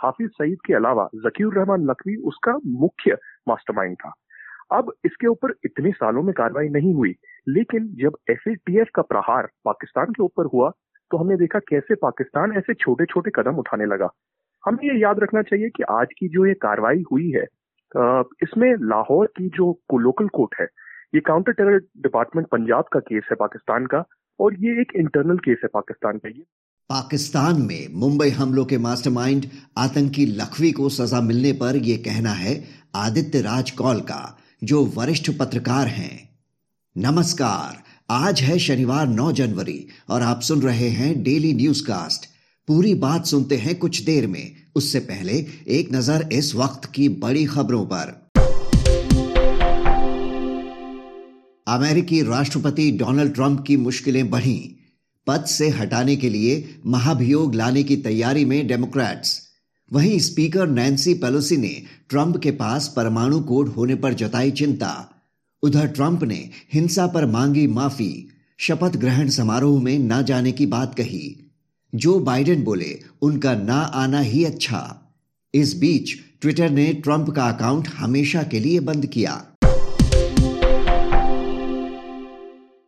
हाफिज सईद के अलावा जकीर रहमान लखवी उसका मुख्य मास्टरमाइंड था। अब इसके ऊपर इतने सालों में कार्रवाई नहीं हुई, लेकिन जब एफ़ का प्रहार पाकिस्तान के ऊपर हुआ तो हमने देखा कैसे पाकिस्तान ऐसे छोटे छोटे कदम उठाने लगा। हमें ये याद रखना चाहिए कि आज की जो ये कार्रवाई हुई है इसमें लाहौर की जो लोकल कोर्ट है, ये काउंटर टेरर डिपार्टमेंट पंजाब का केस है पाकिस्तान का, और ये एक इंटरनल केस है पाकिस्तान का। ये पाकिस्तान में मुंबई हमलों के मास्टरमाइंड आतंकी लखवी को सजा मिलने पर यह कहना है, आदित्य राज कौल का, जो वरिष्ठ पत्रकार हैं। नमस्कार, आज है शनिवार 9 जनवरी और आप सुन रहे हैं डेली न्यूज़ कास्ट पूरी बात सुनते हैं कुछ देर में। उससे पहले एक नज़र इस वक्त की बड़ी खबरों पर। अमेरिकी राष्ट्रपति डोनाल्ड ट्रंप की मुश्किलें बढ़ी। पद से हटाने के लिए महाभियोग लाने की तैयारी में डेमोक्रेट्स। वहीं स्पीकर नैन्सी पेलोसी ने ट्रंप के पास परमाणु कोड होने पर जताई चिंता। उधर ट्रंप ने हिंसा पर मांगी माफ़ी, शपथ ग्रहण समारोह में न जाने की बात कही। जो बाइडेन बोले, उनका ना आना ही अच्छा। इस बीच ट्विटर ने ट्रंप का अकाउंट हमेशा के लिए बंद किया।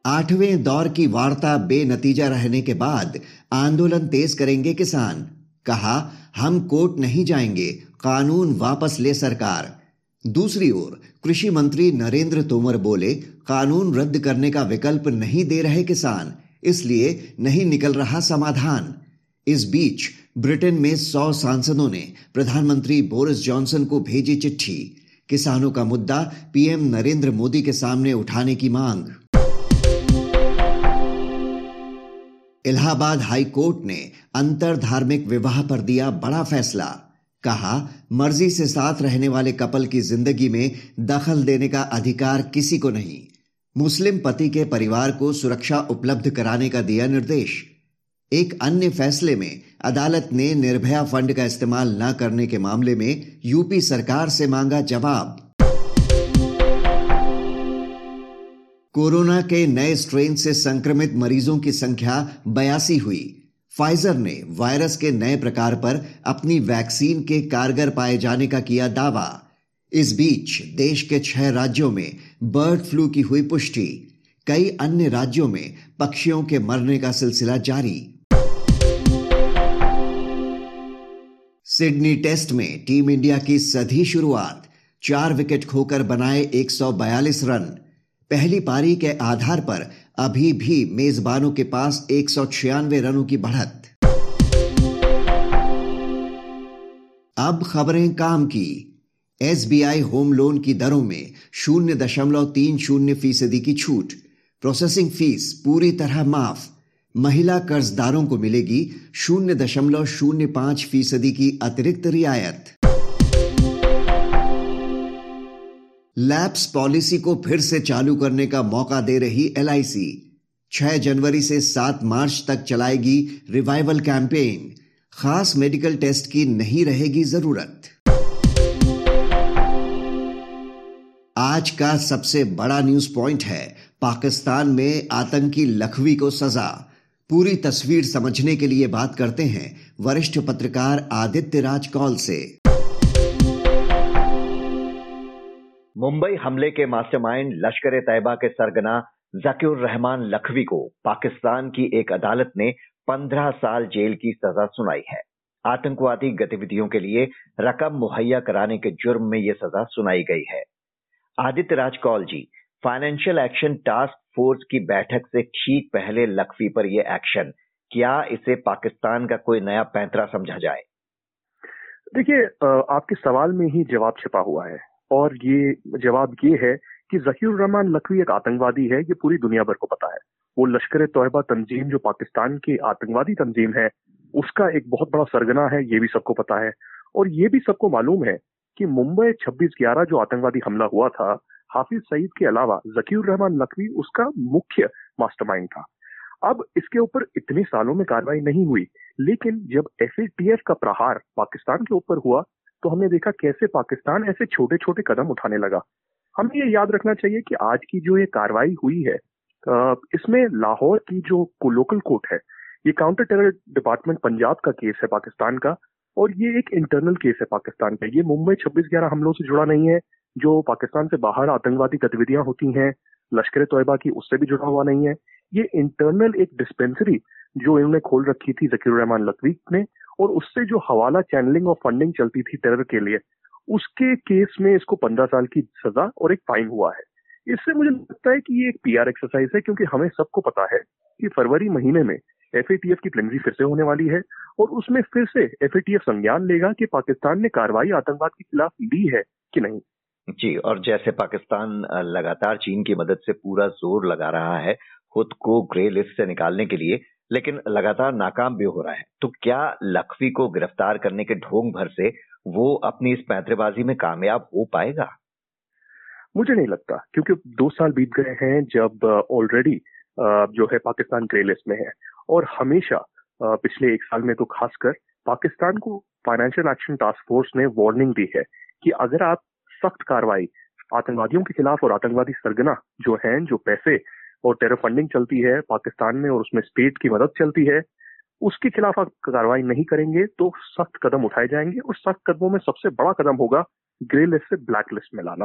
आठवें दौर की वार्ता बेनतीजा रहने के बाद आंदोलन तेज करेंगे किसान। कहा, हम कोर्ट नहीं जाएँगे, कानून वापस ले सरकार। दूसरी ओर, कृषि मंत्री नरेंद्र तोमर बोले, कानून रद्द करने का विकल्प नहीं दे रहे किसान, इसलिए नहीं निकल रहा समाधान। इस बीच, ब्रिटेन में सौ सांसदों ने प्रधानमंत्री बोरिस जॉनसन को भेजी चिट्ठी। किसानों का मुद्दा, पीएम नरेंद्र मोदी के सामने उठाने की मांग। इलाहाबाद हाई कोर्ट ने अंतर धार्मिक विवाह पर दिया बड़ा फैसला। कहा, मर्ज़ी से साथ रहने वाले कपल की ज़िंदगी में दखल देने का अधिकार किसी को नहीं। मुस्लिम पति के परिवार को सुरक्षा उपलब्ध कराने का दिया निर्देश। एक अन्य फैसले में अदालत ने निर्भया फंड का इस्तेमाल न करने के मामले में यूपी सरकार से मांगा जवाब। कोरोना के नए स्ट्रेन से संक्रमित मरीजों की संख्या बयासी हुई। फाइजर ने वायरस के नए प्रकार पर अपनी वैक्सीन के कारगर पाए जाने का किया दावा। इस बीच देश के छह राज्यों में बर्ड फ्लू की हुई पुष्टि। कई अन्य राज्यों में पक्षियों के मरने का सिलसिला जारी। सिडनी टेस्ट में टीम इंडिया की सधी शुरुआत। चार विकेट खोकर बनाए 142 रन। पहली पारी के आधार पर अभी भी मेजबानों के पास एक सौ छियानवे रनों की बढ़त। अब खबरें काम की। एसबीआई होम लोन की दरों में शून्य दशमलव तीन शून्य फ़ीसदी की छूट। प्रोसेसिंग फ़ीस पूरी तरह माफ़। महिला कर्जदारों को मिलेगी शून्य दशमलव शून्य पाँच फ़ीसदी की अतिरिक्त रियायत। लैप्स पॉलिसी को फिर से चालू करने का मौका दे रही एलआईसी 6 जनवरी से 7 मार्च तक चलाएगी रिवाइवल कैंपेन। खास मेडिकल टेस्ट की नहीं रहेगी ज़रूरत। आज का सबसे बड़ा न्यूज़ पॉइंट है पाकिस्तान में आतंकी लखवी को सजा। पूरी तस्वीर समझने के लिए बात करते हैं वरिष्ठ पत्रकार आदित्य राज कौल से। मुंबई हमले के मास्टरमाइंड लश्कर तैयबा के सरगना जकीर रहमान लखवी को पाकिस्तान की एक अदालत ने पंद्रह साल जेल की सजा सुनाई है। आतंकवादी गतिविधियों के लिए रकम मुहैया कराने के जुर्म में यह सजा सुनाई गई है। Aditya Raj Kaul ji, financial action task force की बैठक से ठीक पहले लखवी पर यह एक्शन, क्या इसे पाकिस्तान का कोई नया पैंतरा समझा जाए? देखिए आपके सवाल में ही जवाब छिपा हुआ है। और ये जवाब ये है कि जहीर रहमान लखवी एक आतंकवादी है, ये पूरी दुनिया भर को पता है। वो लश्कर तोयबा तंजीम, जो पाकिस्तान की आतंकवादी तंजीम है, उसका एक बहुत बड़ा सरगना है, ये भी सबको पता है। और ये भी सबको मालूम है कि मुंबई 26/11 जो आतंकवादी हमला हुआ था, हाफिज सईद के अलावा जकीर रहमान लखवी उसका मुख्य मास्टरमाइंड था। अब इसके ऊपर इतने सालों में कार्रवाई नहीं हुई, लेकिन जब एफ़ का प्रहार पाकिस्तान के ऊपर हुआ तो हमने देखा कैसे पाकिस्तान ऐसे छोटे छोटे कदम उठाने लगा। हमें ये याद रखना चाहिए कि आज की जो ये कार्रवाई हुई है इसमें लाहौर की जो लोकल कोर्ट है, ये काउंटर टेरर डिपार्टमेंट पंजाब का केस है पाकिस्तान का, और ये एक इंटरनल केस है पाकिस्तान का। ये मुंबई छब्बीस ग्यारह हमलों से जुड़ा नहीं है, जो पाकिस्तान से बाहर आतंकवादी गतिविधियाँ होती हैं लश्कर तोयबा की उससे भी जुड़ा हुआ नहीं है। ये इंटरनल एक डिस्पेंसरी जो इन्होंने खोल रखी थी जकीर रहमान लकवी ने और उससे जो हवाला चैनलिंग और फंडिंग चलती थी टेरर के लिए, उसके केस में इसको पंद्रह साल की सजा और एक फाइन हुआ है। इससे मुझे लगता है कि ये एक पीआर एक्सरसाइज है, क्योंकि हमें सबको पता है कि फरवरी महीने में एफ़ की प्लेनरी फिर से होने वाली है और उसमें फिर से FATF संज्ञान लेगा कि पाकिस्तान ने कार्रवाई आतंकवाद के खिलाफ ली है कि नहीं। जी, और जैसे पाकिस्तान लगातार चीन की मदद से पूरा ज़ोर लगा रहा है खुद को ग्रे लिस्ट से निकालने के लिए लेकिन लगातार नाकाम भी हो रहा है। तो क्या लखवी को गिरफ़्तार करने के ढोंग भर से वो अपनी इस पैंतरेबाजी में कामयाब हो पाएगा? मुझे नहीं लगता, क्योंकि दो साल बीत गए हैं जब ऑलरेडी जो है पाकिस्तान ग्रे लिस्ट में है। और हमेशा पिछले एक साल में तो खासकर पाकिस्तान को फाइनेंशियल एक्शन टास्क फोर्स ने वार्निंग दी है कि अगर आप सख्त कार्रवाई, आतंकवादियों के खिलाफ और आतंकवादी सरगना जो हैं, जो पैसे और टेरर फंडिंग चलती है पाकिस्तान में और उसमें स्टेट की मदद चलती है उसके खिलाफ आप कार्रवाई नहीं करेंगे तो सख्त कदम उठाए जाएँगे और सख्त कदमों में सबसे बड़ा कदम होगा ग्रे लिस्ट से ब्लैक लिस्ट में लाना।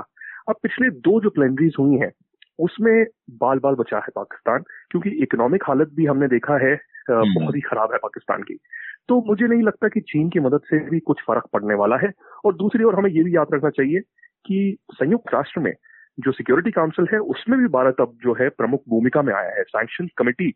अब पिछले दो जो प्लेनरीज हुई हैं उसमें बाल बाल बचा है पाकिस्तान क्योंकि इकोनॉमिक हालत भी हमने देखा है हम्म। बहुत ही खराब है पाकिस्तान की। तो मुझे नहीं लगता कि चीन की मदद से भी कुछ फ़र्क पड़ने वाला है। और दूसरी ओर हमें ये भी याद रखना चाहिए कि संयुक्त राष्ट्र में जो सिक्योरिटी काउंसिल है, उसमें भी भारत अब जो है प्रमुख भूमिका में आया है। सैंक्शन कमेटी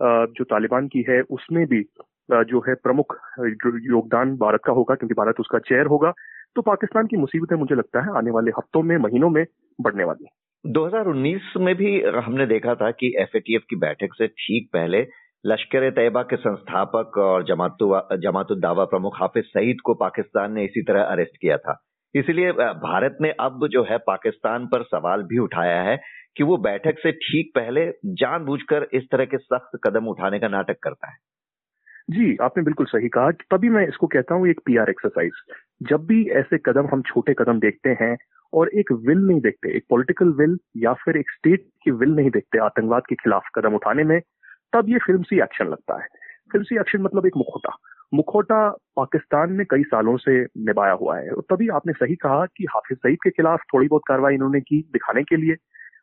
जो तालिबान की है, उसमें भी जो है प्रमुख योगदान भारत का होगा, क्योंकि भारत उसका चेयर होगा तो पाकिस्तान की मुसीबतें मुझे लगता है आने वाले हफ्तों में, महीनों में बढ़ने वाली 2019 में भी हमने देखा था कि एफएटीएफ की बैठक से ठीक पहले लश्कर तैयबा के संस्थापक और जमातुद्दावा प्रमुख हाफिज सईद को पाकिस्तान ने इसी तरह अरेस्ट किया था। इसलिए भारत ने अब जो है पाकिस्तान पर सवाल भी उठाया है कि वो बैठक से ठीक पहले जानबूझकर इस तरह के सख्त कदम उठाने का नाटक करता है। जी, आपने बिल्कुल सही कहा। तभी मैं इसको कहता हूँ, एक पीआर एक्सरसाइज जब भी ऐसे कदम, हम छोटे कदम देखते हैं और एक विल नहीं देखते, एक पॉलिटिकल विल या फिर एक स्टेट की विल नहीं देखते, आतंकवाद के खिलाफ कदम उठाने में, तब ये फ़िल्म सी एक्शन लगता है। फ़िल्म सी एक्शन मतलब एक मुखोटा। मुखौटा पाकिस्तान ने कई सालों से निभाया हुआ है। और तभी आपने सही कहा कि हाफिज सईद के खिलाफ थोड़ी बहुत कार्रवाई इन्होंने की दिखाने के लिए।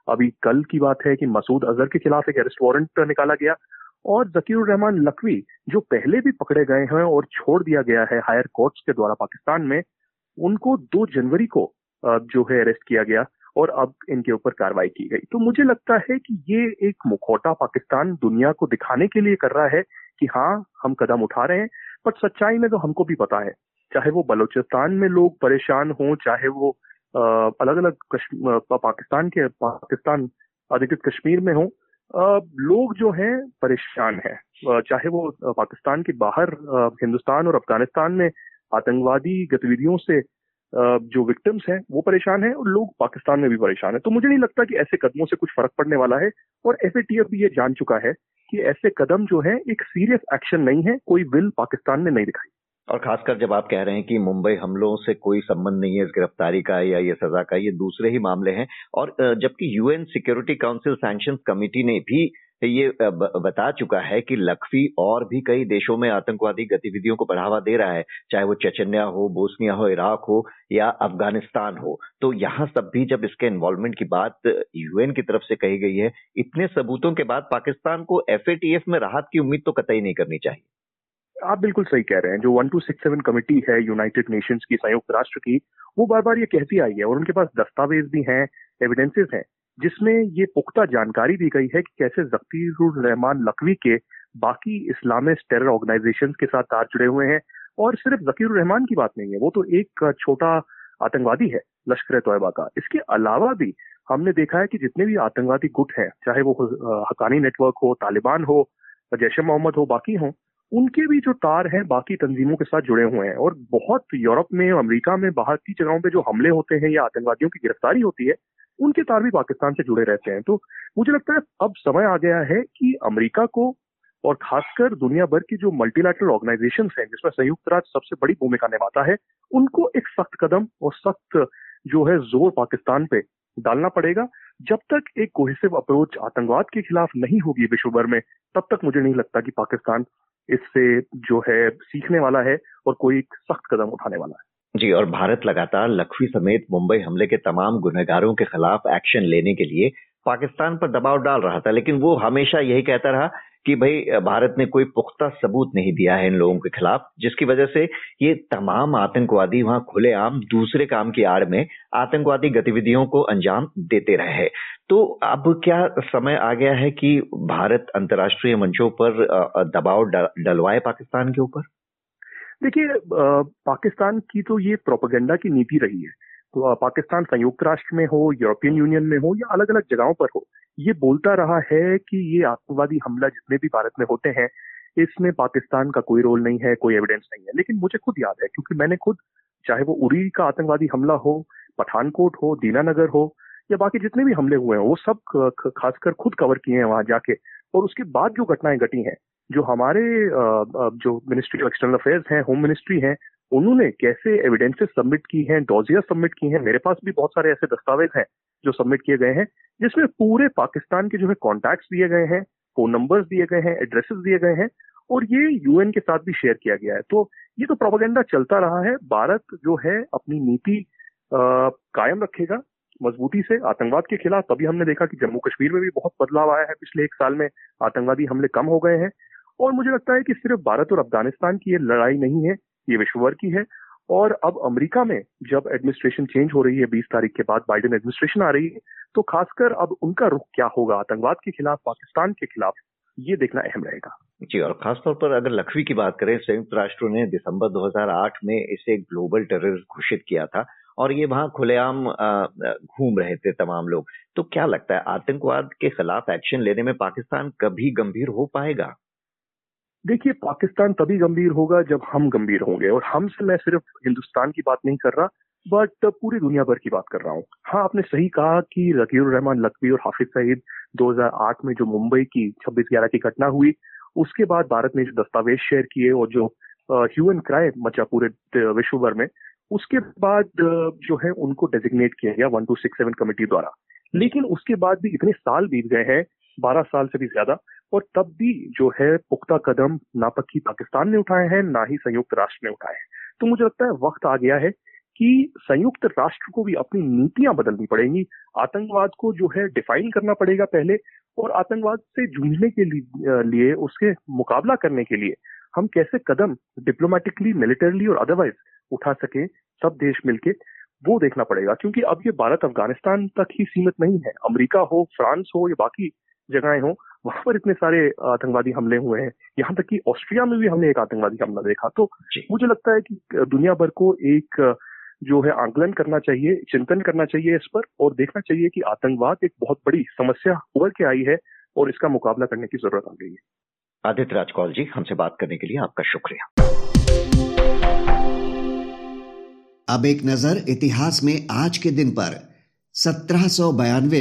अभी कल की बात है कि मसूद अजहर के खिलाफ एक अरेस्ट वारंट निकाला गया और जकीर रहमान लकवी, जो पहले भी पकड़े गए हैं और छोड़ दिया गया है हायर कोर्ट्स के द्वारा पाकिस्तान में, उनको दो जनवरी को जो है अरेस्ट किया गया और अब इनके ऊपर कार्रवाई की गई। तो मुझे लगता है कि ये एक मुखौटा पाकिस्तान दुनिया को दिखाने के लिए कर रहा है कि हाँ हम कदम उठा रहे हैं बट सच्चाई में तो हमको भी पता है, चाहे वो बलूचिस्तान में लोग परेशान हों, चाहे वो अलग अलग पाकिस्तान के, पाकिस्तान अधिकृत कश्मीर में हो लोग जो हैं परेशान हैं। चाहे वो पाकिस्तान के बाहर हिंदुस्तान और अफ़गानिस्तान में आतंकवादी गतिविधियों से जो विक्टिम्स हैं, वो परेशान हैं और लोग पाकिस्तान में भी परेशान हैं। तो मुझे नहीं लगता कि ऐसे कदमों से कुछ फ़र्क पड़ने वाला है और एफएटीएफ भी ये जान चुका है कि ऐसे कदम जो है, एक सीरियस एक्शन नहीं है, कोई विल पाकिस्तान ने नहीं दिखाई। और खासकर जब आप कह रहे हैं कि मुंबई हमलों से कोई संबंध नहीं है इस गिरफ्तारी का या ये सजा का, ये दूसरे ही मामले हैं। और जबकि UN security council sanction committee ने भी ये बता चुका है कि लखवी और भी कई देशों में आतंकवादी गतिविधियों को बढ़ावा दे रहा है, चाहे वो चचन्या हो, बोस्निया हो, इराक हो या अफ़गानिस्तान हो। तो यहाँ सब भी जब इसके इन्वॉल्वमेंट की बात यूएन की तरफ़ से कही गई है, इतने सबूतों के बाद पाकिस्तान को एफ़ में राहत की उम्मीद तो कतई नहीं करनी चाहिए। आप बिल्कुल सही कह रहे हैं। जो one two six seven committee है यूनाइटेड नेशंस की संयुक्त राष्ट्र की, वो बार बार ये कहती आई है और उनके पास दस्तावेज़ भी हैं एविडेंसेस हैं। जिसमें ये पुख्ता जानकारी दी गई है कि कैसे जकीरुर रहमान लकवी के बाकी इस्लामिस्ट टेरर ऑर्गेनाइजेशन के साथ तार जुड़े हुए हैं। और सिर्फ़ जकीर रहमान की बात नहीं है, वो तो एक छोटा आतंकवादी है, लश्कर तोयबा का। इसके अलावा भी हमने देखा है कि जितने भी आतंकवादी गुट हैं, चाहे वो हकानी नेटवर्क हो, तालिबान हो, जैश मोहम्मद हो, बाकी हो, उनके भी जो तार हैं, बाकी तंजीमों के साथ जुड़े हुए हैं। और बहुत यूरोप में, अमेरिका में, बाहर की जगहों पे जो हमले होते हैं या आतंकवादियों की गिरफ्तारी होती है उनके तार भी पाकिस्तान से जुड़े रहते हैं। तो मुझे लगता है अब समय आ गया है कि अमेरिका को और खासकर दुनिया भर की जो मल्टीलैटरल ऑर्गेनाइजेशन हैं, जिसमें संयुक्त राष्ट्र सबसे बड़ी भूमिका निभाता है, उनको एक सख्त कदम और सख्त जो है ज़ोर पाकिस्तान पे डालना पड़ेगा। जब तक एक कोहेसिव अप्रोच आतंकवाद के खिलाफ नहीं होगी विश्व भर में, तब तक मुझे नहीं लगता कि पाकिस्तान इससे जो है सीखने वाला है और कोई सख्त कदम उठाने वाला है। जी, और भारत लगातार लखवी समेत मुंबई हमले के तमाम गुनहगारों के खिलाफ एक्शन लेने के लिए पाकिस्तान पर दबाव डाल रहा था। लेकिन वो हमेशा यही कहता रहा कि भाई, भारत ने कोई पुख्ता सबूत नहीं दिया है इन लोगों के खिलाफ, जिसकी वजह से ये तमाम आतंकवादी वहाँ खुलेआम दूसरे काम की आड़ में आतंकवादी गतिविधियों को अंजाम देते रहे हैं। तो अब क्या समय आ गया है कि भारत अंतर्राष्ट्रीय मंचों पर दबाव डलवाए पाकिस्तान के ऊपर? देखिए पाकिस्तान की तो ये प्रोपेगेंडा की नीति रही है। तो पाकिस्तान संयुक्त राष्ट्र में हो, यूरोपियन यूनियन में हो या अलग अलग जगहों पर हो, ये बोलता रहा है कि ये आतंकवादी हमला जितने भी भारत में होते हैं, इसमें पाकिस्तान का कोई रोल नहीं है, कोई एविडेंस नहीं है। लेकिन मुझे खुद याद है, क्योंकि मैंने खुद, चाहे वो उरी का आतंकवादी हमला हो, पठानकोट हो, दीनानगर हो, या बाकी जितने भी हमले हुए हैं, वो सब खासकर खुद कवर किए हैं वहाँ जाके, और उसके बाद जो घटनाएँ घटी हैं जो हमारे जो मिनिस्ट्री ऑफ़ एक्सटर्नल अफेयर्स हैं होम मिनिस्ट्री हैं, उन्होंने कैसे एविडेंसेस सबमिट की हैं डॉजिया सबमिट की हैं, मेरे पास भी बहुत सारे ऐसे दस्तावेज़ हैं जो सबमिट किए गए हैं, जिसमें पूरे पाकिस्तान के जो है कॉन्टैक्ट दिए गए हैं फ़ोन नंबर्स दिए गए हैं एड्रेसेस दिए गए हैं, और ये यूएन के साथ भी शेयर किया गया है। तो ये तो प्रोपोगेंडा चलता रहा है, भारत जो है अपनी नीति कायम रखेगा, मजबूती से, आतंकवाद के खिलाफ। तभी हमने देखा कि जम्मू कश्मीर में भी बहुत बदलाव आया है, पिछले एक साल में आतंकवादी हमले कम हो गए हैं और मुझे लगता है कि सिर्फ़ भारत और अफ़गानिस्तान की ये लड़ाई नहीं है, ये विश्व भर की है। और अब अमेरिका में जब एडमिनिस्ट्रेशन चेंज हो रही है 20 तारीख के बाद बाइडेन एडमिनिस्ट्रेशन आ रही है तो खासकर अब उनका रुख क्या होगा? आतंकवाद के खिलाफ, पाकिस्तान के खिलाफ, ये देखना अहम रहेगा। जी, और खासतौर पर अगर लखवी की बात करें, संयुक्त राष्ट्र ने दिसंबर 2008 में इसे ग्लोबल टेररिस्ट घोषित किया था, और ये वहाँ खुलेआम घूम रहे थे तमाम लोग। तो क्या लगता है, आतंकवाद के खिलाफ एक्शन लेने में पाकिस्तान कभी गंभीर हो पाएगा? देखिए, पाकिस्तान तभी गंभीर होगा जब हम गंभीर होंगे। और हम से मैं सिर्फ़ हिंदुस्तान की बात नहीं कर रहा बट पूरी दुनिया भर की बात कर रहा हूँ। हाँ आपने सही कहा कि रकीर रहमान लकवी और हाफिज सईद 2008 में जो मुंबई की 26 ग्यारह की घटना हुई, उसके बाद भारत ने जो दस्तावेज़ शेयर किए और जो ह्यूमन क्राइम मचा पूरे विश्व भर में, उसके बाद जो है उनको डेजिग्नेट किया गया one two six seven committee द्वारा। लेकिन उसके बाद भी इतने साल बीत गए हैं, बारह साल से भी ज़्यादा और तब भी जो है पुख्ता कदम ना पक्की पाकिस्तान ने उठाए हैं, ना ही संयुक्त राष्ट्र ने उठाए हैं। तो मुझे लगता है वक्त आ गया है कि संयुक्त राष्ट्र को भी अपनी नीतियाँ बदलनी पड़ेंगी। आतंकवाद को जो है डिफाइन करना पड़ेगा पहले और आतंकवाद से जूझने के लिए, उसके मुकाबला करने के लिए हम कैसे कदम डिप्लोमेटिकली मिलिटरली और अदरवाइज़ उठा सके, सब देश मिलके, वो देखना पड़ेगा। क्योंकि अब ये भारत अफ़गानिस्तान तक ही सीमित नहीं है। अमेरिका हो, फ्रांस हो, या बाकी जगहें हो वहाँ पर इतने सारे आतंकवादी हमले हुए हैं। यहाँ तक कि ऑस्ट्रिया में भी हमने एक आतंकवादी हमला देखा। तो मुझे लगता है कि दुनिया भर को एक जो है आंकलन करना चाहिए चिंतन करना चाहिए इस पर और देखना चाहिए कि आतंकवाद एक बहुत बड़ी समस्या उभर के आई है और इसका मुकाबला करने की ज़रूरत आ गई है। आदित्य राजकौल जी हमसे बात करने के लिए आपका शुक्रिया। अब एक नज़र इतिहास में आज के दिन पर। सत्रह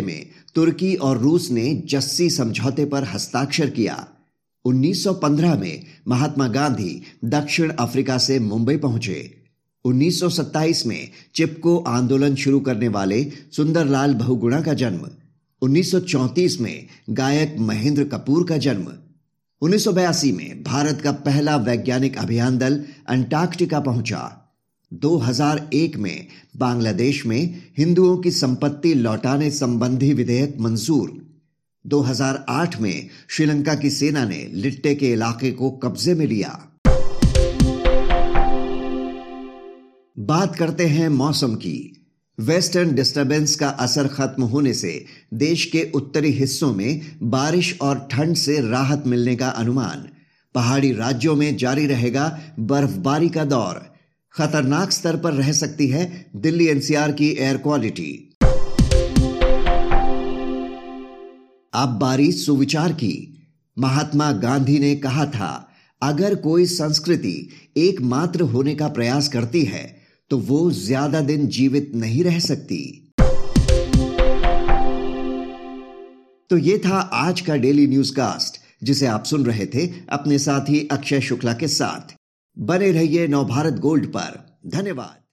में तुर्की और रूस ने जस्सी समझौते पर हस्ताक्षर किया। 1915 में महात्मा गांधी दक्षिण अफ्रीका से मुंबई पहुँचे। 1927 में चिपको आंदोलन शुरू करने वाले सुंदरलाल बहुगुणा का जन्म। 1934 में गायक महेंद्र कपूर का जन्म। 1982 में भारत का पहला वैज्ञानिक अभियान दल अंटार्कटिका पहुँचा। 2001 में बांग्लादेश में हिंदुओं की संपत्ति लौटाने संबंधी विधेयक मंजूर। 2008 में श्रीलंका की सेना ने लिट्टे के इलाके को कब्जे में लिया। बात करते हैं मौसम की। वेस्टर्न डिस्टरबेंस का असर खत्म होने से देश के उत्तरी हिस्सों में बारिश और ठंड से राहत मिलने का अनुमान। पहाड़ी राज्यों में जारी रहेगा बर्फबारी का दौर। खतरनाक स्तर पर रह सकती है दिल्ली एनसीआर की एयर क्वालिटी अब बारी सुविचार की। महात्मा गांधी ने कहा था, अगर कोई संस्कृति एकमात्र होने का प्रयास करती है तो वो ज़्यादा दिन जीवित नहीं रह सकती। तो ये था आज का डेली न्यूज़ कास्ट जिसे आप सुन रहे थे अपने साथी अक्षय शुक्ला के साथ। बने रहिए नवभारत गोल्ड पर। धन्यवाद।